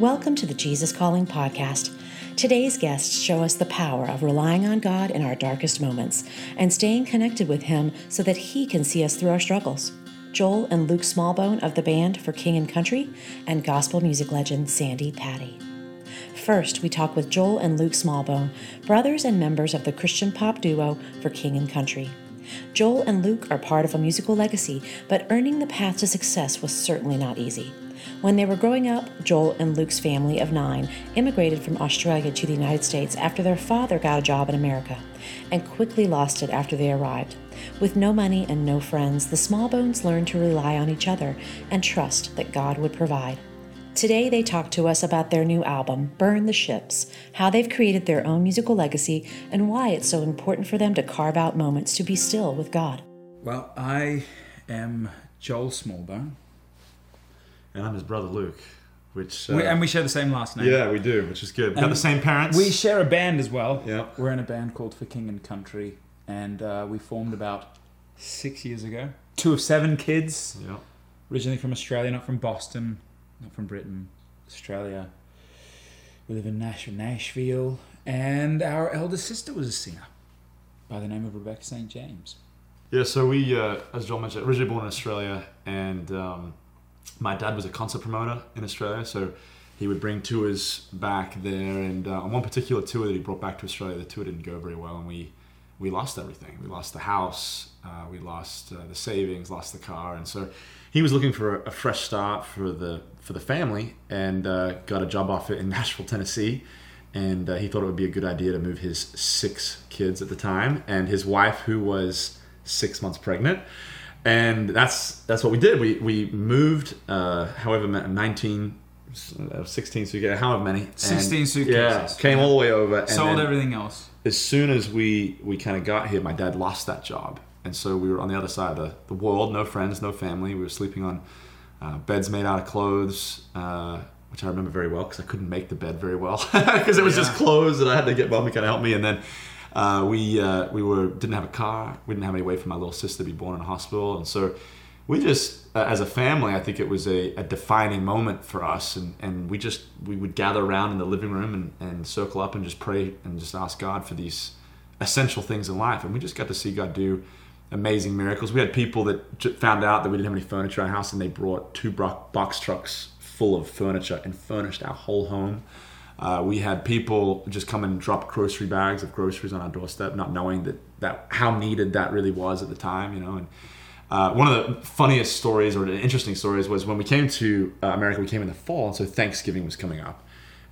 Welcome to the Jesus Calling podcast. Today's guests show us the power of relying on God in our darkest moments and staying connected with Him so that He can see us through our struggles. Joel and Luke Smallbone of the band for King and Country, and gospel music legend Sandi Patty. First, we talk with Joel and Luke Smallbone, brothers and members of the Christian pop duo for King and Country. Joel and Luke are part of a musical legacy, but earning the path to success was certainly not easy. When they were growing up, Joel and Luke's family of nine immigrated from Australia to the United States after their father got a job in America, and quickly lost it after they arrived. With no money and no friends, the Smallbones learned to rely on each other and trust that God would provide. Today, they talk to us about their new album, Burn the Ships, how they've created their own musical legacy, and why it's so important for them to carve out moments to be still with God. Well, I am Joel Smallbone. And I'm his brother Luke, which. Uh, we, and we share the same last name. Yeah, we do, which is good. We And the same parents. We share a band as well. Yeah. We're in a band called For King and Country, and uh, we formed about six years ago. Two of seven kids, Yeah. originally from Australia, not from Boston, not from Britain, Australia. We live in Nash- Nashville, and our eldest sister was a singer by the name of Rebecca St. James. Yeah, so we, uh, as John mentioned, originally born in Australia, and um, my dad was a concert promoter in Australia, so he would bring tours back there. And uh, on one particular tour that he brought back to Australia, the tour didn't go very well, and we we lost everything. We lost the house, uh, we lost uh, the savings, lost the car, and so he was looking for a, a fresh start for the for the family, and uh, got a job offer in Nashville, Tennessee. And uh, he thought it would be a good idea to move his six kids at the time, and his wife, who was six months pregnant, and that's that's what we did. We we moved, uh, however, nineteen. uh, 16 suitcases, however many. and- 16 Yeah, suitcases. came all the way over. And Sold everything else. As soon as we we kind of got here, my dad lost that job, and so we were on the other side of the, the world. No friends, no family. We were sleeping on uh, beds made out of clothes, uh, which I remember very well because I couldn't make the bed very well because it was just clothes, and I had to get mom to kind of help me. And then uh, we uh, we were didn't have a car. We didn't have any way for my little sister to be born in a hospital, and so we just uh, as a family, I think it was a, a defining moment for us, and, and we just we would gather around in the living room and, and circle up and just pray and just ask God for these essential things in life, and we just got to see God do amazing miracles. We had people that found out that we didn't have any furniture in our house, and they brought two box trucks full of furniture and furnished our whole home. Uh, we had people just come and drop grocery bags of groceries on our doorstep, not knowing that, that how needed that really was at the time, you know. And uh, one of the funniest stories or the interesting stories was when we came to uh, America. We came in the fall, and so Thanksgiving was coming up.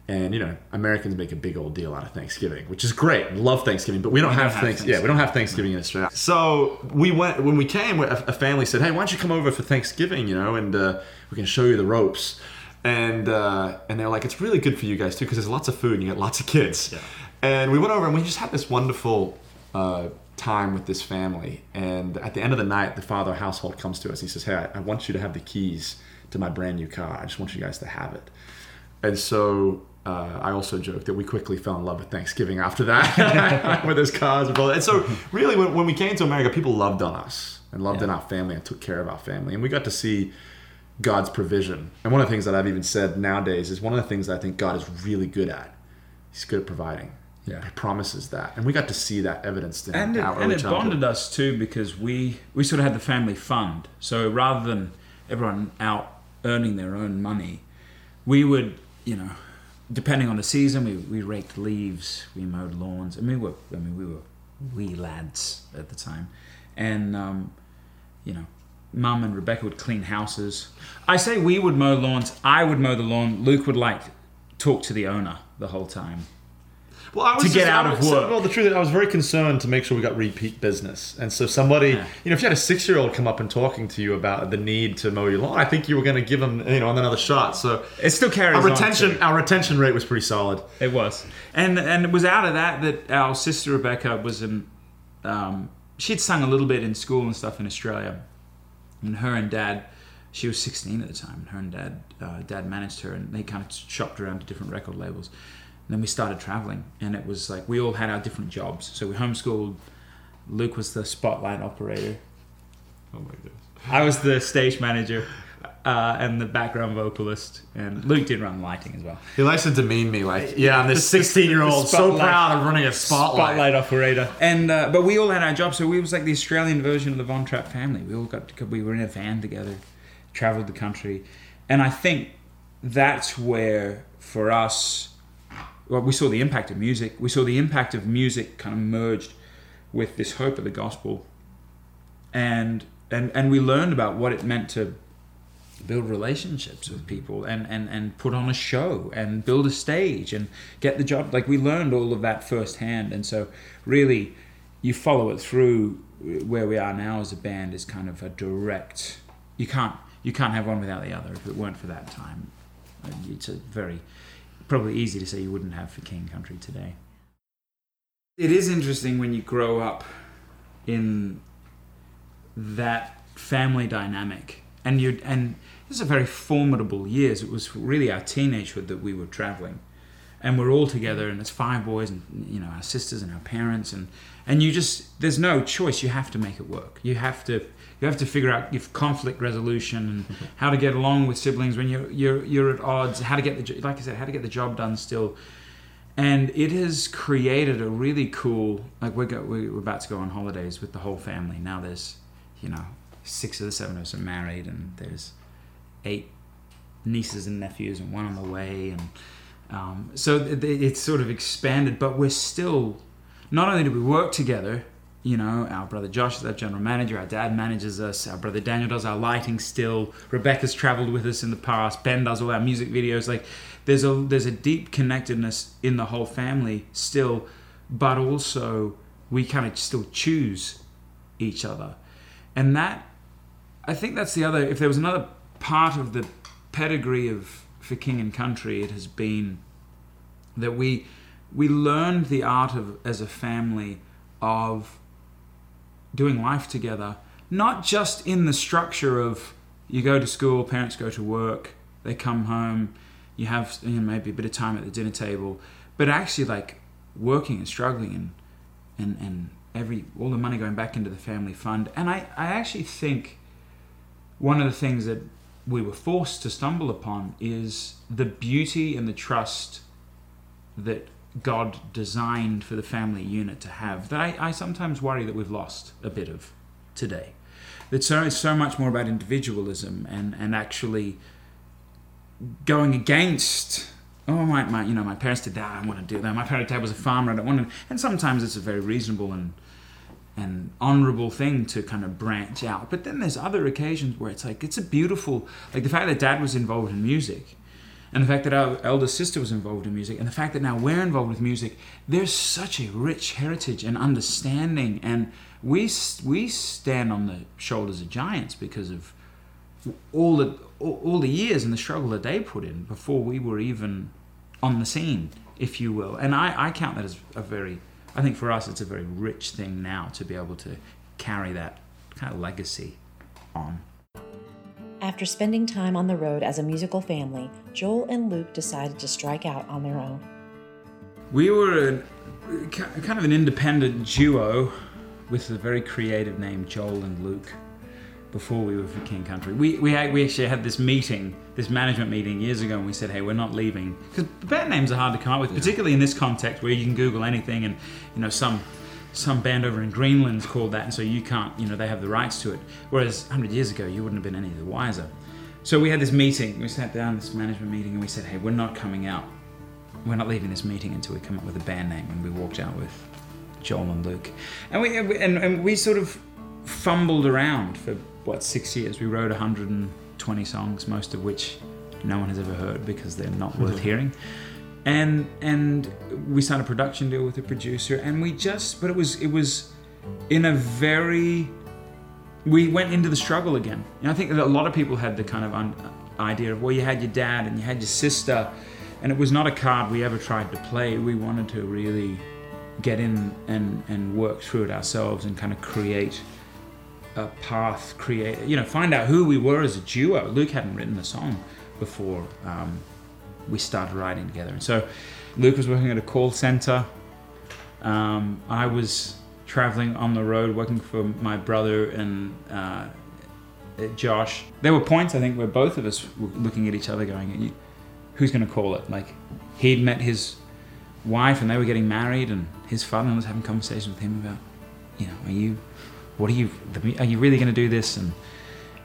And you know, Americans make a big old deal out of Thanksgiving, which is great. Love Thanksgiving, but we don't We have, don't have Thanks- Yeah, we don't have Thanksgiving in Australia. So we went when we came. A, a family said, "Hey, why don't you come over for Thanksgiving? You know, and uh, we can show you the ropes." And uh, and they're like, "It's really good for you guys too, because there's lots of food and you get lots of kids." And we went over and we just had this wonderful uh, time with this family. And at the end of the night, the father of household comes to us. He says, "Hey, I, I want you to have the keys to my brand new car. I just want you guys to have it." And so uh, I also joked that we quickly fell in love with Thanksgiving after that, with his cars and all that. And so, really, when, when we came to America, people loved on us and loved in our family and took care of our family. And we got to see God's provision. And one of the things that I've even said nowadays is one of the things that I think God is really good at. He's good at providing. Yeah. He promises that. And we got to see that evidenced in and it, our and it childhood. bonded us too because we we sort of had the family fund. So rather than everyone out earning their own money, we would you know, depending on the season, we, we raked leaves, we mowed lawns. I mean, we were I mean we were wee lads at the time, and um, you know. Mum and Rebecca would clean houses. I say we would mow lawns. I would mow the lawn. Luke would like talk to the owner the whole time. Well, I was to get just- out I of work. Well, the truth is, I was very concerned to make sure we got repeat business. And so, somebody, Yeah. you know, if you had a six-year-old come up and talking to you about the need to mow your lawn, I think you were going to give them, you know, another shot. So, It still carries our retention, our retention rate was pretty solid. It was, and and it was out of that that our sister Rebecca was in. Um, she'd sung a little bit in school and stuff in Australia, and her and dad, she was 16 at the time, and her and dad, uh, dad managed her, and they kind of shopped around to different record labels. And then we started traveling, and it was like we all had our different jobs. So we homeschooled. Luke was the spotlight operator. Oh my goodness. I was the stage manager. Uh, and the background vocalist, and Luke did run lighting as well. He likes to demean me like, yeah, I'm this 16 year old so proud of running a spotlight. Spotlight operator, and uh, but we all had our jobs, so we was like the Australian version of the Von Trapp family. We all got to, we were in a van together, traveled the country, and I think that's where for us, well, we saw the impact of music. We saw the impact of music kind of merged with this hope of the gospel, and and and we learned about what it meant to build relationships with people and, and, and put on a show and build a stage and get the job. Like we learned all of that firsthand. And so really you follow it through where we are now as a band is kind of a direct, you can't, you can't have one without the other if it weren't for that time. It's a very, probably easy to say you wouldn't have for King Country today. It is interesting when you grow up in that family dynamic and you and this is a very formidable years. It was really our teenagehood that we were traveling, and we're all together, and it's five boys, and you know our sisters and our parents, and and you just there's no choice. You have to make it work. You have to you have to figure out if conflict resolution and how to get along with siblings when you're you're you're at odds. How to get the like I said, how to get the job done still. And it has created a really cool like we're go, we're about to go on holidays with the whole family. Now there's you know six of the seven of us are married, and there's eight nieces and nephews, and one on the way, and um, so it, it's sort of expanded. But we're still not only do we work together. You know, our brother Josh is our general manager. Our dad manages us. Our brother Daniel does our lighting still. Rebecca's traveled with us in the past. Ben does all our music videos. Like, there's a there's a deep connectedness in the whole family still, but also we kind of still choose each other, and that I think that's the other. If there was another part of the pedigree of for King and Country, it has been that we we learned the art of as a family of doing life together, not just in the structure of you go to school, parents go to work, they come home, you have you know, maybe a bit of time at the dinner table, but actually like working and struggling and and and every all the money going back into the family fund. And I, I actually think one of the things that we were forced to stumble upon is the beauty and the trust that God designed for the family unit to have that I, I sometimes worry that we've lost a bit of today. That so it's so much more about individualism and, and actually going against oh my, my you know my parents did that I want to do that my parents dad was a farmer I don't want to and sometimes it's a very reasonable and and honorable thing to kind of branch out. But then there's other occasions where it's like it's a beautiful like the fact that dad was involved in music and the fact that our elder sister was involved in music and the fact that now we're involved with music there's such a rich heritage and understanding and we we stand on the shoulders of giants because of all the all the years and the struggle that they put in before we were even on the scene if you will and i i count that as a very I think for us, it's a very rich thing now to be able to carry that kind of legacy on. After spending time on the road as a musical family, Joel and Luke decided to strike out on their own. We were a, kind of an independent duo with a very creative name, Joel and Luke before we were for King Country. We, we, we actually had this meeting, this management meeting years ago, and we said, hey, we're not leaving. Because band names are hard to come up with, yeah. particularly in this context where you can Google anything and, you know, some some band over in Greenland's called that, and so you can't, you know, they have the rights to it. Whereas 100 years ago, you wouldn't have been any the wiser. So we had this meeting, we sat down, this management meeting, and we said, hey, we're not coming out. We're not leaving this meeting until we come up with a band name. And we walked out with Joel and Luke. And we, and, and we sort of fumbled around for what six years. We wrote 120 songs, most of which no one has ever heard because they're not worth hearing. And and we signed a production deal with a producer, and we just but it was it was in a very we went into the struggle again. And I think that a lot of people had the kind of un, idea of well, you had your dad and you had your sister, and it was not a card we ever tried to play. We wanted to really get in and and work through it ourselves and kind of create a path, create, you know, find out who we were as a duo. Luke hadn't written the song before um, we started writing together. And so Luke was working at a call center. Um, I was traveling on the road working for my brother and uh, Josh. There were points I think where both of us were looking at each other, going, "Who's going to call it?" Like he'd met his wife and they were getting married, and his father was having conversations with him about, you know, are you, what are you, are you really going to do this? And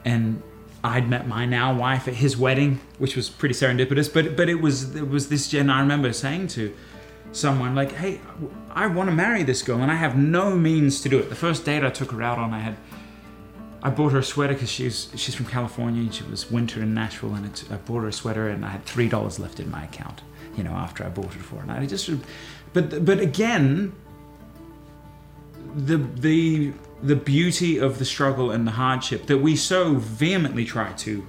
and I'd met my now wife at his wedding, which was pretty serendipitous. But but it was it was this. And I remember saying to someone like, "Hey, I want to marry this girl, and I have no means to do it." The first date I took her out on, I had. I bought her a sweater because she's she's from California and she was winter in Nashville and it, I bought her a sweater and I had three dollars left in my account, you know, after I bought it for her. And I just, but but again, the the the beauty of the struggle and the hardship that we so vehemently try to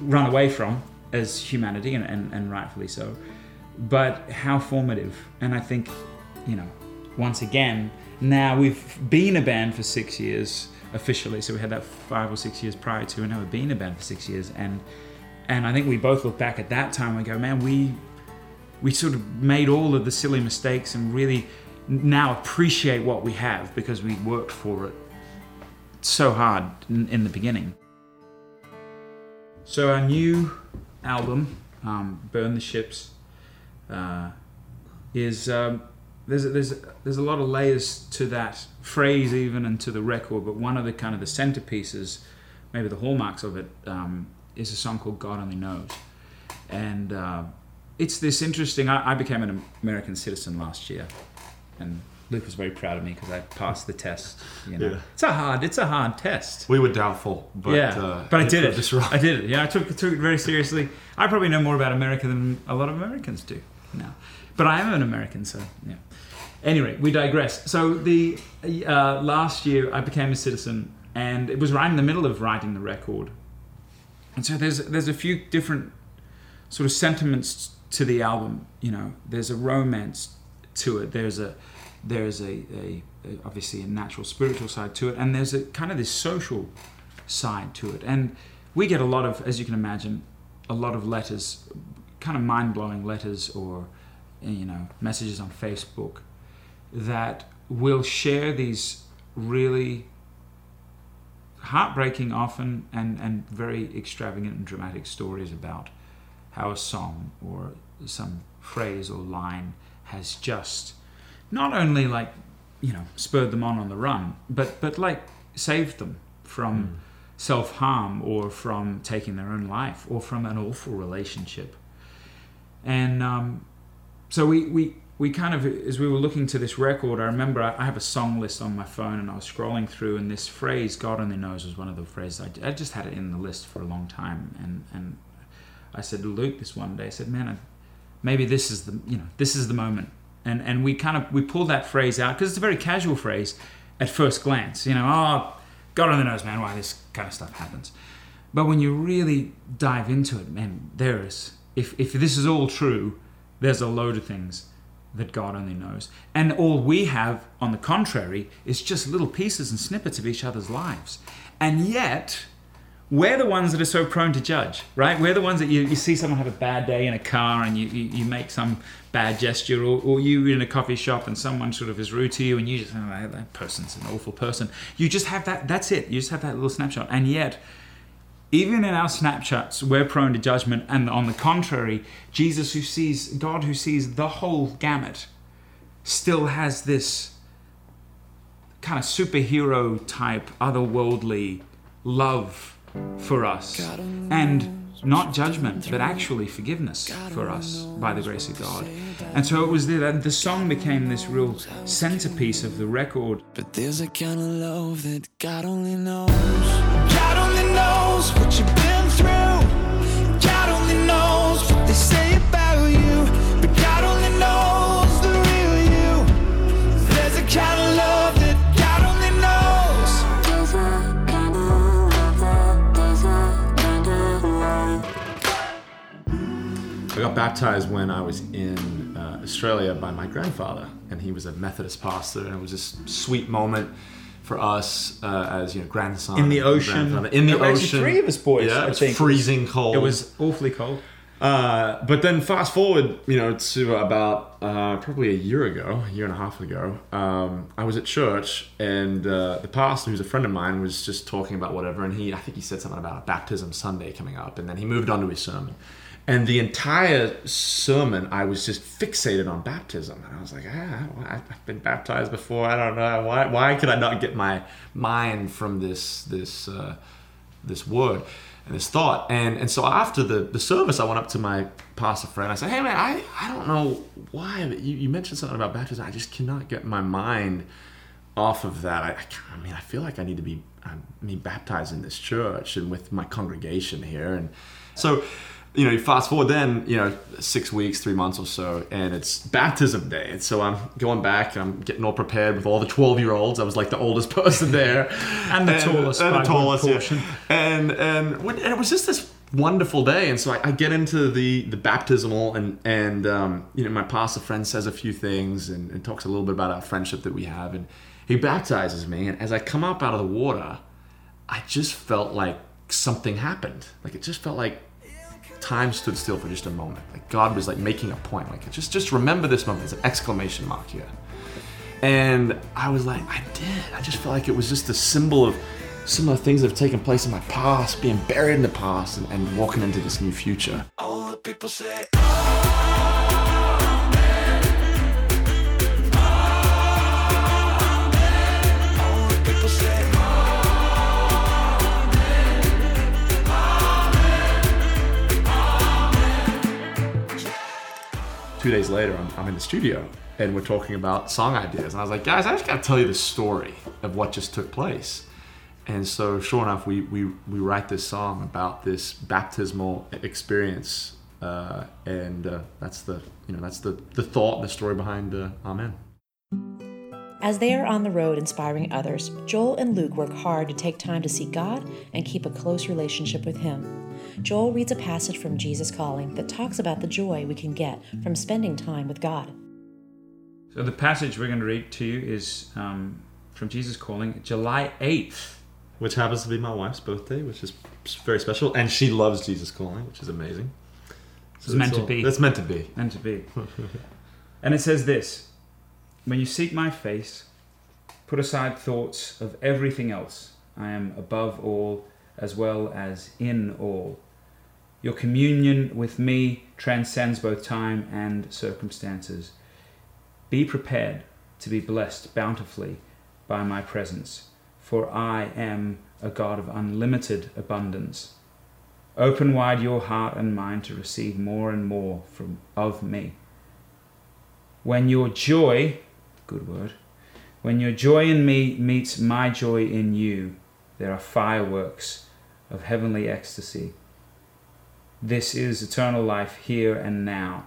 run away from as humanity and, and, and rightfully so but how formative. And i think you know once again now we've been a band for six years officially. So we had that five or six years prior to and now we've been a band for six years. And and i think we both look back at that time and go man we we sort of made all of the silly mistakes and really now appreciate what we have because we worked for it so hard in, in the beginning. So our new album, um, "Burn the Ships," uh, is um, there's a, there's a, there's a lot of layers to that phrase even and to the record, but one of the kind of the centerpieces, maybe the hallmarks of it, um, is a song called "God Only Knows," and uh, it's this interesting. I, I became an American citizen last year, and Luke was very proud of me because I passed the test. You know, Yeah. it's a hard, it's a hard test. We were doubtful, but yeah, uh, but I did it. I did it. Yeah, I took took it very seriously. I probably know more about America than a lot of Americans do now, but I am an American, so yeah. Anyway, we digress. So the uh, last year I became a citizen, and it was right in the middle of writing the record, and so there's there's a few different sort of sentiments to the album. You know, there's a romance to it. There's a there's a, a, a obviously a natural spiritual side to it, and there's a kind of this social side to it. And we get a lot of, as you can imagine, a lot of letters, kind of mind blowing letters or you know messages on Facebook that will share these really heartbreaking often and, and very extravagant and dramatic stories about how a song or some phrase or line has just not only like you know spurred them on on the run but but like saved them from self-harm or from taking their own life or from an awful relationship. And um, so we, we we kind of as we were looking to this record i remember I, I have a song list on my phone and i was scrolling through and this phrase god only knows was one of the phrases i, I just had it in the list for a long time. And and i said to luke this one day i said man I, maybe this is the you know this is the moment and and we kind of we pulled that phrase out because it's a very casual phrase at first glance you know oh god only knows man why this kind of stuff happens but when you really dive into it man there is if if this is all true there's a load of things that God only knows. And all we have, on the contrary, is just little pieces and snippets of each other's lives. And yet, we're the ones that are so prone to judge, right? We're the ones that you, you see someone have a bad day in a car and you, you, you make some bad gesture, or, or you in a coffee shop and someone sort of is rude to you and you just, oh, that that person's an awful person. You just have that, that's it. You just have that little snapshot. And yet, even in our snapshots, we're prone to judgment. And on the contrary, Jesus, who sees, God, who sees the whole gamut, still has this kind of superhero type, otherworldly love for us. And not judgment, but actually forgiveness for us by the grace of God. And so it was the, the song became this real centerpiece of the record. But there's a kind of love that God only knows. God only knows what you've I got baptized when I was in uh, Australia by my grandfather, and he was a Methodist pastor, and it was this sweet moment for us uh, as you know grandson In the ocean. In the There were actually ocean, three of us boys, Yeah, I it was think. freezing cold. It was awfully cold. Uh, but then fast forward, you know, to about uh, probably a year ago, a year and a half ago, um, I was at church and uh, the pastor, who's a friend of mine, was just talking about whatever, and he, I think he said something about a baptism Sunday coming up, and then he moved on to his sermon. And the entire sermon, I was just fixated on baptism, and I was like, ah, I've been baptized before. I don't know why. Why could I not get my mind from this this uh, this word? and this thought. And and so after the, the service, I went up to my pastor friend. I said, "Hey man, I, I don't know why, but you, you mentioned something about baptism. I just cannot get my mind off of that. I, I, I mean, I feel like I need to be I mean baptized in this church and with my congregation here. And so you know, fast forward then, you know, six weeks, three months or so, and it's baptism day. And so I'm going back and I'm getting all prepared with all the 12 year olds. I was like the oldest person there. and the tallest. And the tallest. Yeah. And, and, and it was just this wonderful day. And so I, I get into the, the baptismal and, and um, you know, my pastor friend says a few things and, and talks a little bit about our friendship that we have. And he baptizes me. And as I come up out of the water, I just felt like something happened. Like it just felt like time stood still for just a moment. Like God was like making a point. Like just just remember this moment. There's an exclamation mark here. And I was like, I did. I just felt like it was just a symbol of some of the things that have taken place in my past, being buried in the past, and, and walking into this new future. All the people say, all two days later, I'm, I'm in the studio and we're talking about song ideas. And I was like, guys, I just got to tell you the story of what just took place. And so, sure enough, we, we, we write this song about this baptismal experience. Uh, and uh, that's the you know that's the the thought, the story behind uh, Amen. As they are on the road inspiring others, Joel and Luke work hard to take time to see God and keep a close relationship with Him. Joel reads a passage from Jesus Calling that talks about the joy we can get from spending time with God. So the passage we're going to read to you is um, from Jesus Calling, July 8th. Which happens to be my wife's birthday, which is very special, and she loves Jesus Calling, which is amazing. It's meant to be. That's meant to be. Meant to be. and it says this When you seek my face, put aside thoughts of everything else. I am above all as well as in all. Your communion with me transcends both time and circumstances. Be prepared to be blessed bountifully by my presence, for I am a God of unlimited abundance. Open wide your heart and mind to receive more and more from of me. When your joy, good word, when your joy in me meets my joy in you, there are fireworks of heavenly ecstasy. This is eternal life here and now,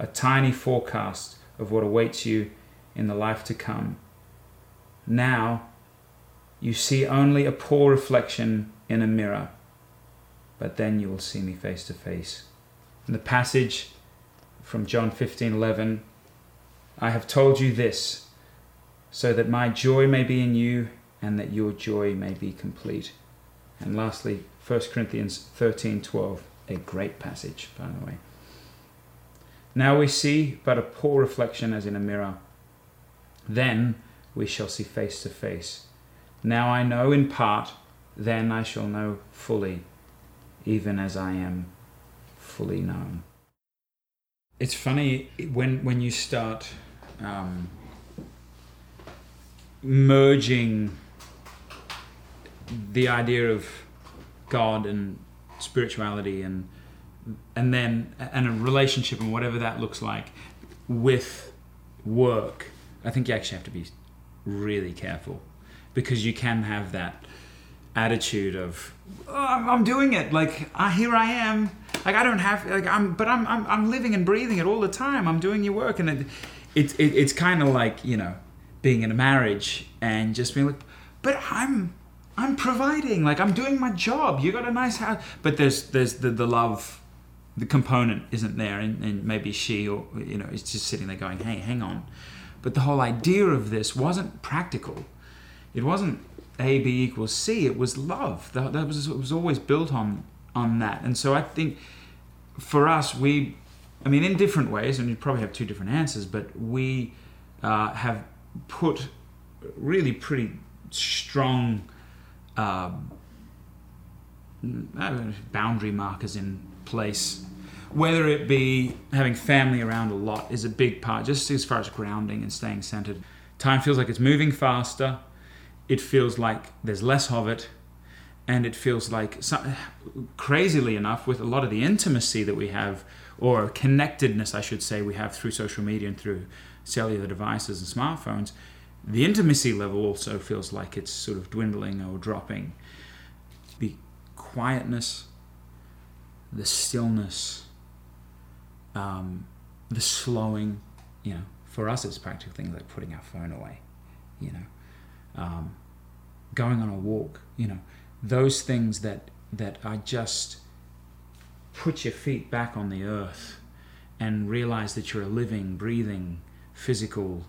a tiny forecast of what awaits you in the life to come. Now, you see only a poor reflection in a mirror, but then you will see me face to face. In the passage from John 15:11, I have told you this, so that my joy may be in you and that your joy may be complete. And lastly, 1 Corinthians 13:12, a great passage, by the way. Now we see but a poor reflection as in a mirror. Then we shall see face to face. Now I know in part, then I shall know fully, even as I am fully known. It's funny when when you start um, merging the idea of God and spirituality and and then and a relationship and whatever that looks like with work. I think you actually have to be really careful because you can have that attitude of oh, I'm, doing it. Like uh, here I am. Like I don't have like I'm but I'm, I'm I'm living and breathing it all the time. I'm doing your work. And it, it, it it's kind of like you know being in a marriage and just being like but I'm I'm providing like I'm doing my job. You got a nice house. But there's there's the, the love the component isn't there. And, and maybe she or you know is just sitting there going hey hang on. But the whole idea of this wasn't practical. It wasn't a b equals c. It was love. That, that was it was always built on on that. And so i think for us, we, I mean, in different ways, and you probably have two different answers, but we uh, have put really pretty strong um, boundary markers in place. Whether it be having family around a lot is a big part, just as far as grounding and staying centered. Time feels like it's moving faster. It feels like there's less of it. And it feels like, crazily enough, with a lot of the intimacy that we have, or connectedness, I should say, we have through social media and through cellular devices and smartphones, the intimacy level also feels like it's sort of dwindling or dropping. The quietness, the stillness, um, the slowing, you know, for us it's practical things like putting our phone away, you know, um, going on a walk, you know, those things that that are just put your feet back on the earth and realize that you're a living, breathing, physical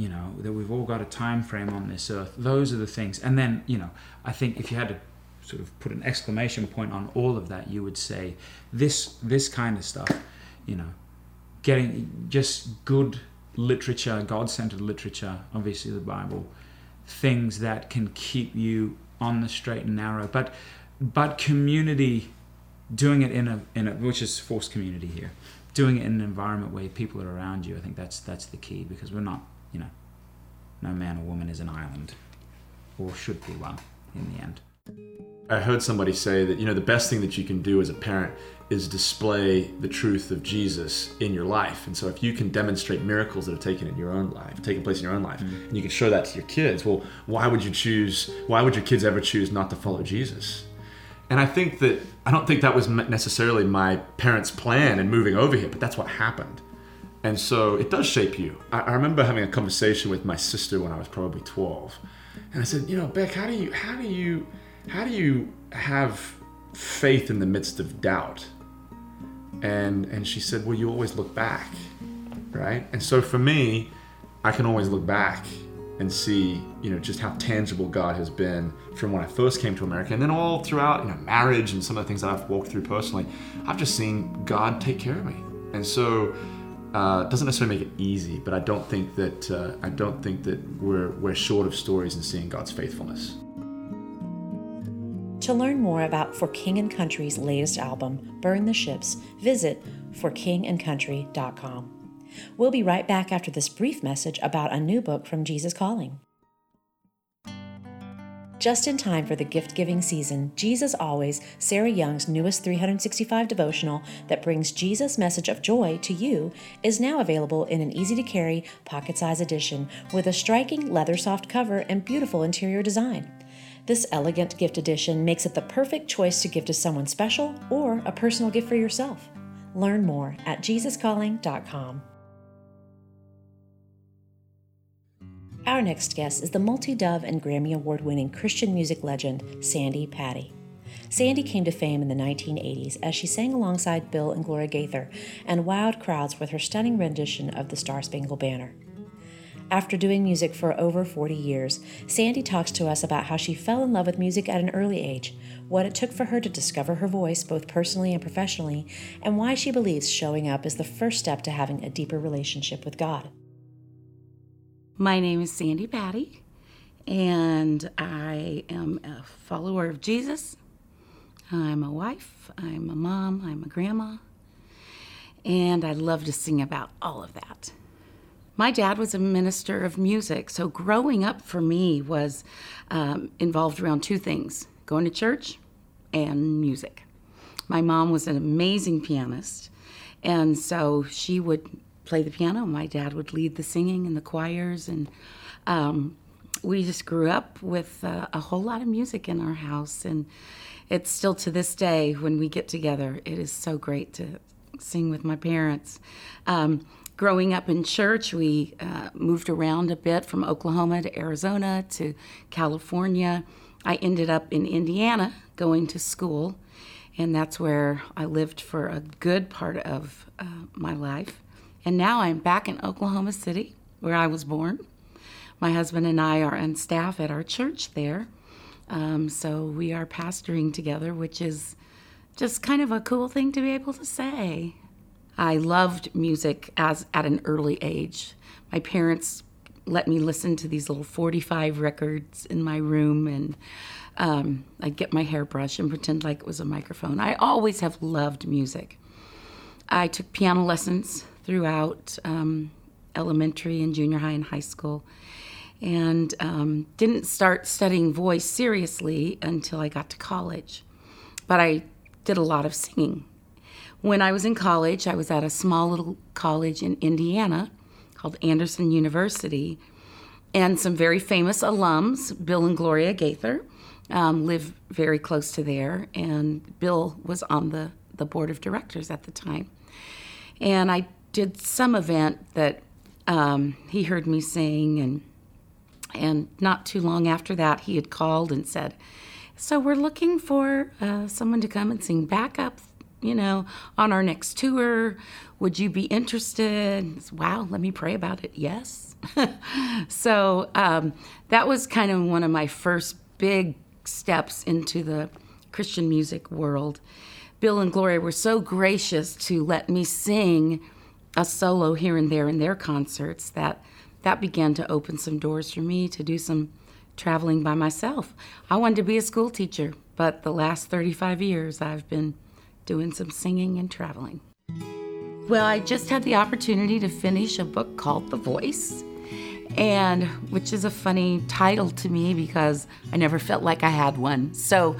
you know that we've all got a time frame on this earth. Those are the things. And then you know i think if you had to sort of put an exclamation point on all of that you would say this this kind of stuff you know getting just good literature god-centered literature obviously the bible things that can keep you on the straight and narrow. But but community doing it in a in a which is forced community here doing it in an environment where people are around you i think that's that's the key because we're not you know, no man or woman is an island, or should be one in the end. I heard somebody say that, you know, the best thing that you can do as a parent is display the truth of Jesus in your life. And so if you can demonstrate miracles that have taken in your own life, taken place in your own life, mm-hmm. and you can show that to your kids, well, why would you choose, why would your kids ever choose not to follow Jesus? And I think that, I don't think that was necessarily my parents' plan in moving over here, but that's what happened. And so it does shape you. I, I, remember having a conversation with my sister when I was probably 12. And I said, you know, Beck, how do you how do you how do you have faith in the midst of doubt? And and she said, Well, you always look back. Right? And so for me, I can always look back and see, you know, just how tangible God has been from when I first came to America. And then all throughout, you know, marriage and some of the things that I've walked through personally, I've just seen God take care of me. And so uh, doesn't necessarily make it easy, but I don't think that uh, I don't think that we're we're short of stories in seeing God's faithfulness. To learn more about For King and Country's latest album, Burn the Ships, visit forkingandcountry.com. We'll be right back after this brief message about a new book from Jesus Calling. Just in time for the gift giving season, Jesus Always, Sarah Young's newest 365 devotional that brings Jesus' message of joy to you, is now available in an easy to carry, pocket size edition with a striking leather soft cover and beautiful interior design. This elegant gift edition makes it the perfect choice to give to someone special or a personal gift for yourself. Learn more at jesuscalling.com. Our next guest is the multi Dove and Grammy Award winning Christian music legend, Sandi Patty. Sandi came to fame in the 1980s as she sang alongside Bill and Gloria Gaither and wowed crowds with her stunning rendition of the Star Spangled Banner. After doing music for over 40 years, Sandi talks to us about how she fell in love with music at an early age, what it took for her to discover her voice both personally and professionally, and why she believes showing up is the first step to having a deeper relationship with God. My name is Sandi Patty, and I am a follower of Jesus. I'm a wife, I'm a mom, I'm a grandma, and I love to sing about all of that. My dad was a minister of music, so growing up for me was um, involved around two things going to church and music. My mom was an amazing pianist, and so she would play the piano. My dad would lead the singing and the choirs, and um, we just grew up with uh, a whole lot of music in our house. And it's still to this day when we get together, it is so great to sing with my parents. Um, growing up in church, we uh, moved around a bit from Oklahoma to Arizona to California. I ended up in Indiana going to school, and that's where I lived for a good part of uh, my life. And now I'm back in Oklahoma City, where I was born. My husband and I are on staff at our church there. Um, so we are pastoring together, which is just kind of a cool thing to be able to say. I loved music as at an early age. My parents let me listen to these little 45 records in my room and um, I'd get my hairbrush and pretend like it was a microphone. I always have loved music. I took piano lessons throughout um, elementary and junior high and high school and um, didn't start studying voice seriously until I got to college. But I did a lot of singing. When I was in college, I was at a small little college in Indiana called Anderson University, and some very famous alums, Bill and Gloria Gaither, um, live very close to there, and Bill was on the, the board of directors at the time. And I did some event that um, he heard me sing, and and not too long after that, he had called and said, "So we're looking for uh, someone to come and sing backup, you know, on our next tour. Would you be interested?" Said, wow, let me pray about it. Yes. so um, that was kind of one of my first big steps into the Christian music world. Bill and Gloria were so gracious to let me sing a solo here and there in their concerts that that began to open some doors for me to do some traveling by myself. I wanted to be a school teacher, but the last 35 years I've been doing some singing and traveling. Well, I just had the opportunity to finish a book called The Voice and which is a funny title to me because I never felt like I had one. So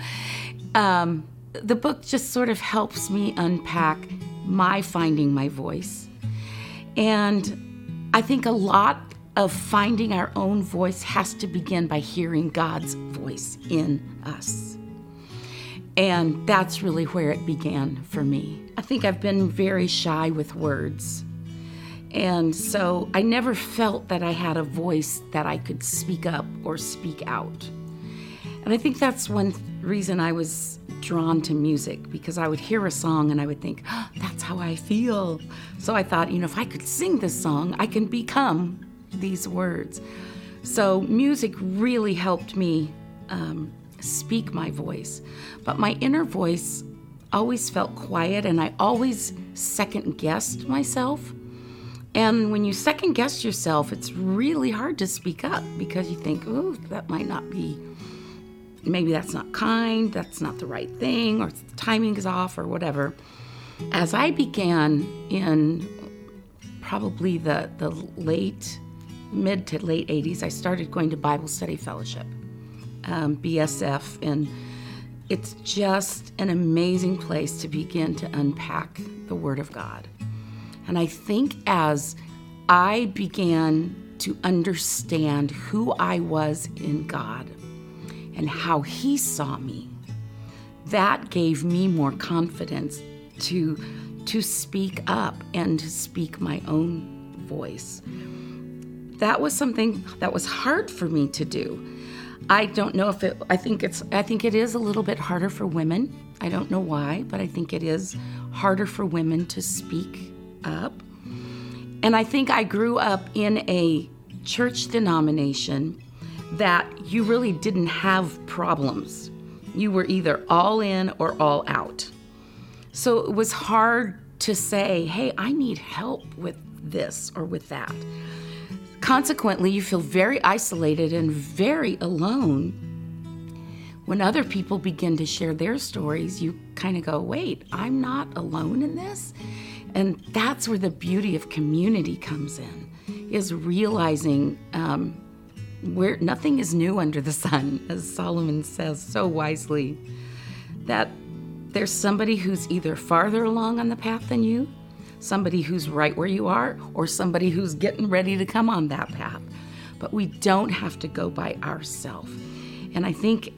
um, the book just sort of helps me unpack my finding my voice. And I think a lot of finding our own voice has to begin by hearing God's voice in us. And that's really where it began for me. I think I've been very shy with words. And so I never felt that I had a voice that I could speak up or speak out. And I think that's one reason I was drawn to music because I would hear a song and I would think, oh, how I feel. So I thought, you know, if I could sing this song, I can become these words. So music really helped me um, speak my voice. But my inner voice always felt quiet and I always second guessed myself. And when you second guess yourself, it's really hard to speak up because you think, oh, that might not be, maybe that's not kind, that's not the right thing, or the timing is off, or whatever. As I began in probably the, the late, mid to late 80s, I started going to Bible Study Fellowship, um, BSF, and it's just an amazing place to begin to unpack the Word of God. And I think as I began to understand who I was in God and how He saw me, that gave me more confidence to, to speak up and to speak my own voice. That was something that was hard for me to do. I don't know if it I think it's I think it is a little bit harder for women. I don't know why, but I think it is harder for women to speak up. And I think I grew up in a church denomination that you really didn't have problems. You were either all in or all out. So it was hard to say, hey, I need help with this or with that. Consequently, you feel very isolated and very alone. When other people begin to share their stories, you kind of go, wait, I'm not alone in this. And that's where the beauty of community comes in, is realizing um, where nothing is new under the sun, as Solomon says so wisely, that there's somebody who's either farther along on the path than you, somebody who's right where you are, or somebody who's getting ready to come on that path. But we don't have to go by ourselves. And I think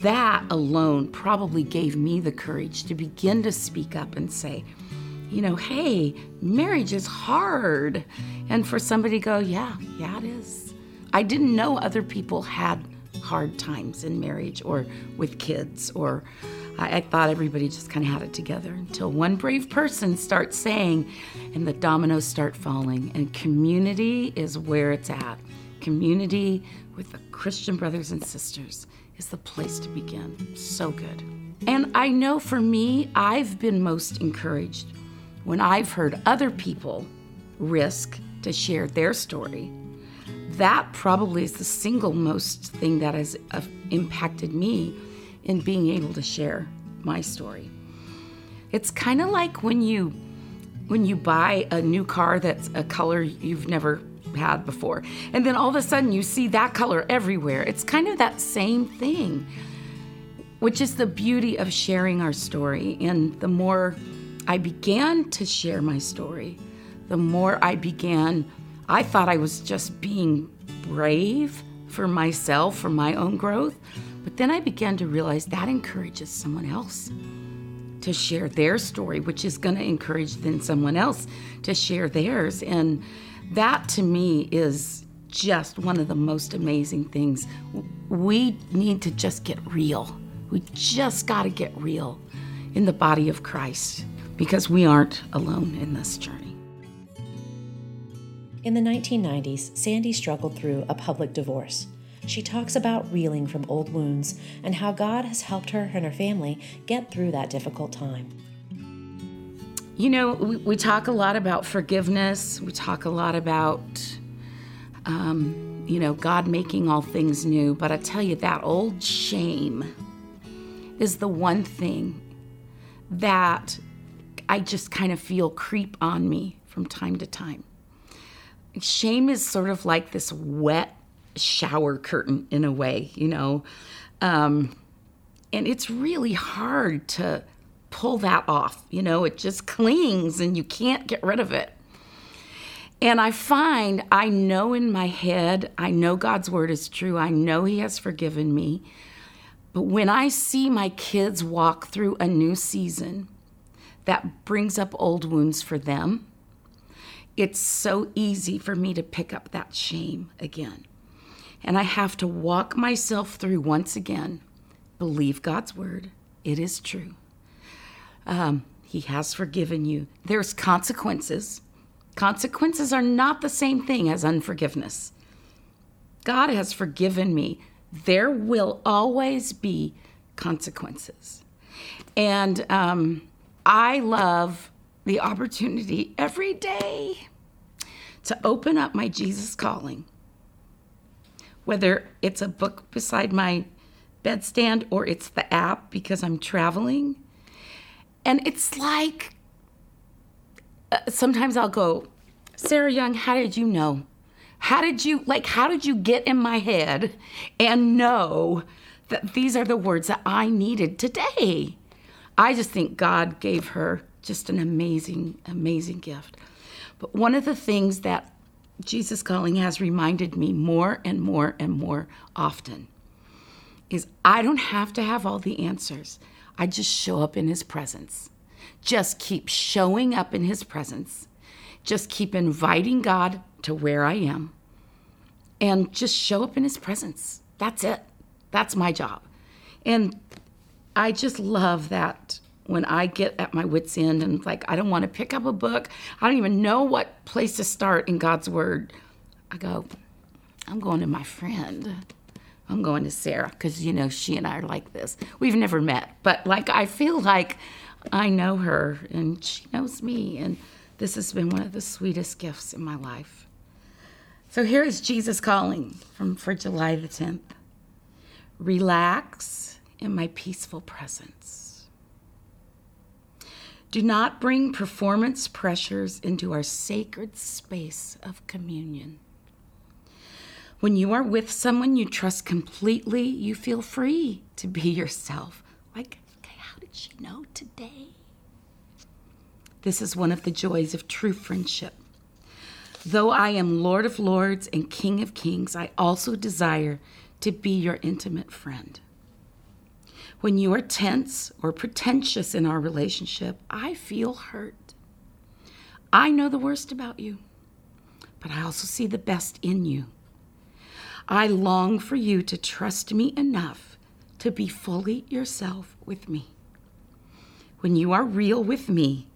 that alone probably gave me the courage to begin to speak up and say, you know, hey, marriage is hard. And for somebody to go, yeah, yeah, it is. I didn't know other people had hard times in marriage or with kids, or I, I thought everybody just kind of had it together until one brave person starts saying, and the dominoes start falling. And community is where it's at. Community with the Christian brothers and sisters is the place to begin. So good. And I know for me, I've been most encouraged when I've heard other people risk to share their story. That probably is the single most thing that has uh, impacted me in being able to share my story. It's kind of like when you when you buy a new car that's a color you've never had before. And then all of a sudden you see that color everywhere. It's kind of that same thing, which is the beauty of sharing our story. And the more I began to share my story, the more I began, I thought I was just being brave for myself, for my own growth. But then I began to realize that encourages someone else to share their story, which is going to encourage then someone else to share theirs. And that to me is just one of the most amazing things. We need to just get real. We just got to get real in the body of Christ because we aren't alone in this journey. In the 1990s, Sandi struggled through a public divorce. She talks about reeling from old wounds and how God has helped her and her family get through that difficult time. You know, we, we talk a lot about forgiveness. We talk a lot about, um, you know, God making all things new. But I tell you, that old shame is the one thing that I just kind of feel creep on me from time to time. Shame is sort of like this wet shower curtain in a way, you know. Um, and it's really hard to pull that off. You know, it just clings and you can't get rid of it. And I find I know in my head, I know God's word is true. I know He has forgiven me. But when I see my kids walk through a new season that brings up old wounds for them, it's so easy for me to pick up that shame again. And I have to walk myself through once again. Believe God's word, it is true. Um, he has forgiven you. There's consequences. Consequences are not the same thing as unforgiveness. God has forgiven me. There will always be consequences. And um, I love the opportunity every day to open up my Jesus calling. Whether it's a book beside my bedstand or it's the app because I'm traveling and it's like uh, sometimes I'll go, Sarah Young, how did you know? How did you, like, how did you get in my head and know that these are the words that I needed today? I just think God gave her just an amazing, amazing gift. But one of the things that Jesus Calling has reminded me more and more and more often is I don't have to have all the answers. I just show up in his presence. Just keep showing up in his presence. Just keep inviting God to where I am and just show up in his presence. That's it. That's my job. And I just love that when I get at my wits' end and like, I don't want to pick up a book, I don't even know what place to start in God's Word. I go, I'm going to my friend. I'm going to Sarah because, you know, she and I are like this. We've never met, but like I feel like I know her and she knows me. And this has been one of the sweetest gifts in my life. So here is Jesus calling from for July the 10th. Relax in my peaceful presence. Do not bring performance pressures into our sacred space of communion. When you are with someone you trust completely, you feel free to be yourself. Like, okay, how did she know today? This is one of the joys of true friendship. Though I am Lord of Lords and King of Kings, I also desire to be your intimate friend. When you are tense or pretentious in our relationship, I feel hurt. I know the worst about you, but I also see the best in you. I long for you to trust me enough to be fully yourself with me. When you are real with me,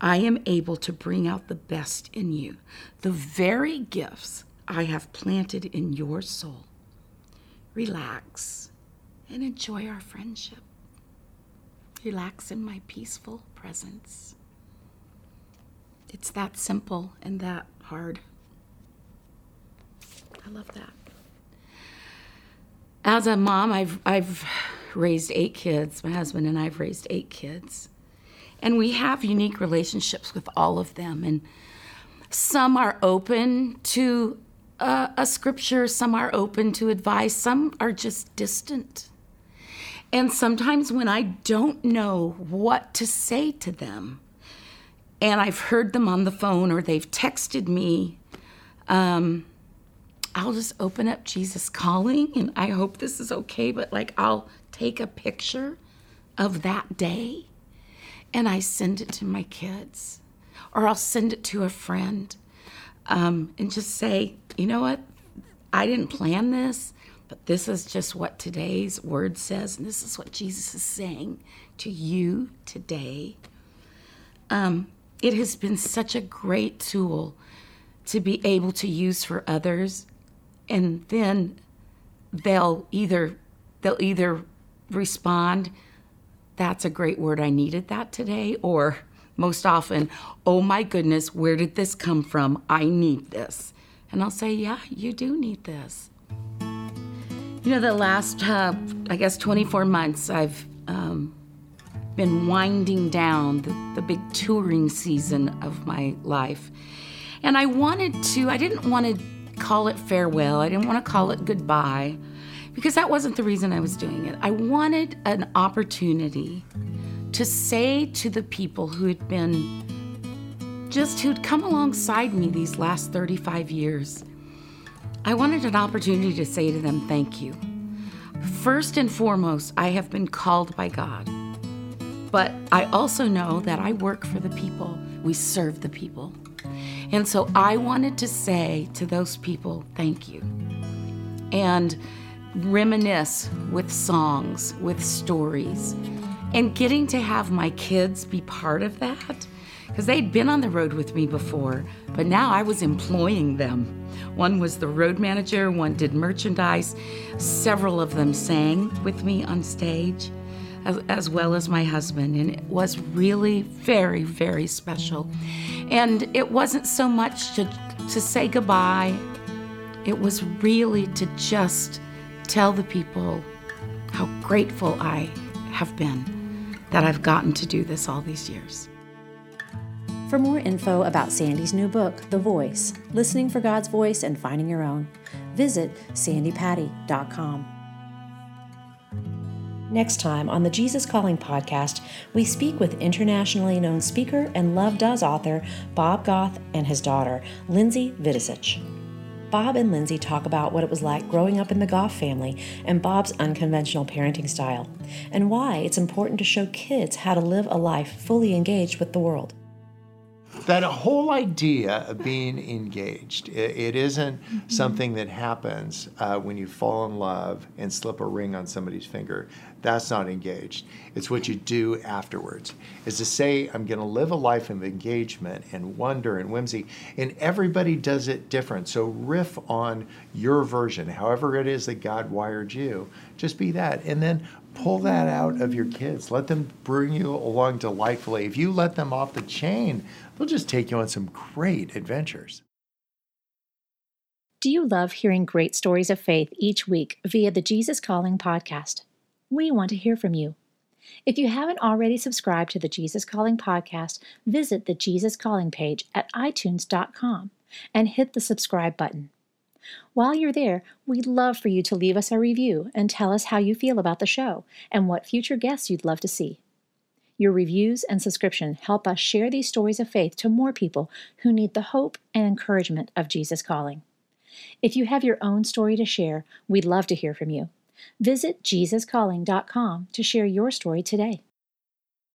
I am able to bring out the best in you, the very gifts I have planted in your soul. Relax and enjoy our friendship. Relax in my peaceful presence. It's that simple and that hard. I love that. As a mom, I've I've raised eight kids. My husband and I've raised eight kids. And we have unique relationships with all of them. And some are open to uh, a scripture, some are open to advice, some are just distant. And sometimes when I don't know what to say to them, and I've heard them on the phone or they've texted me, um, I'll just open up Jesus Calling, and I hope this is okay, but like I'll take a picture of that day and I send it to my kids, or I'll send it to a friend um, and just say, you know what? I didn't plan this, but this is just what today's word says, and this is what Jesus is saying to you today. Um, it has been such a great tool to be able to use for others, and then they'll either they'll either respond, "That's a great word. I needed that today," or most often, "Oh my goodness, where did this come from? I need this." And I'll say, "Yeah, you do need this." You know, the last, uh, I guess, 24 months, I've um, been winding down the, the big touring season of my life. And I wanted to, I didn't want to call it farewell, I didn't want to call it goodbye, because that wasn't the reason I was doing it. I wanted an opportunity to say to the people who had been just who'd come alongside me these last 35 years, I wanted an opportunity to say to them, thank you. First and foremost, I have been called by God. But I also know that I work for the people, we serve the people. And so I wanted to say to those people, thank you. And reminisce with songs, with stories, and getting to have my kids be part of that because they'd been on the road with me before, but now I was employing them. One was the road manager, one did merchandise. Several of them sang with me on stage, as, as well as my husband, and it was really very, very special. And it wasn't so much to, to say goodbye, it was really to just tell the people how grateful I have been that I've gotten to do this all these years. For more info about Sandi's new book, The Voice Listening for God's Voice and Finding Your Own, visit sandipatty.com. Next time on the Jesus Calling podcast, we speak with internationally known speaker and Love Does author Bob Goff and his daughter, Lindsey Viducich. Bob and Lindsay talk about what it was like growing up in the Goff family and Bob's unconventional parenting style, and why it's important to show kids how to live a life fully engaged with the world that whole idea of being engaged it, it isn't mm-hmm. something that happens uh, when you fall in love and slip a ring on somebody's finger. That's not engaged. It's what you do afterwards. Is to say i'm going to live a life of engagement and wonder and whimsy and everybody does it different. So riff on your version however it is that god wired you. Just be that and then pull that out of your kids. Let them bring you along delightfully. If you let them off the chain They'll just take you on some great adventures. Do you love hearing great stories of faith each week via the Jesus Calling podcast? We want to hear from you. If you haven't already subscribed to the Jesus Calling podcast, visit the Jesus Calling page at itunes.com and hit the subscribe button. While you're there, we'd love for you to leave us a review and tell us how you feel about the show and what future guests you'd love to see. Your reviews and subscription help us share these stories of faith to more people who need the hope and encouragement of Jesus calling. If you have your own story to share, we'd love to hear from you. Visit JesusCalling.com to share your story today.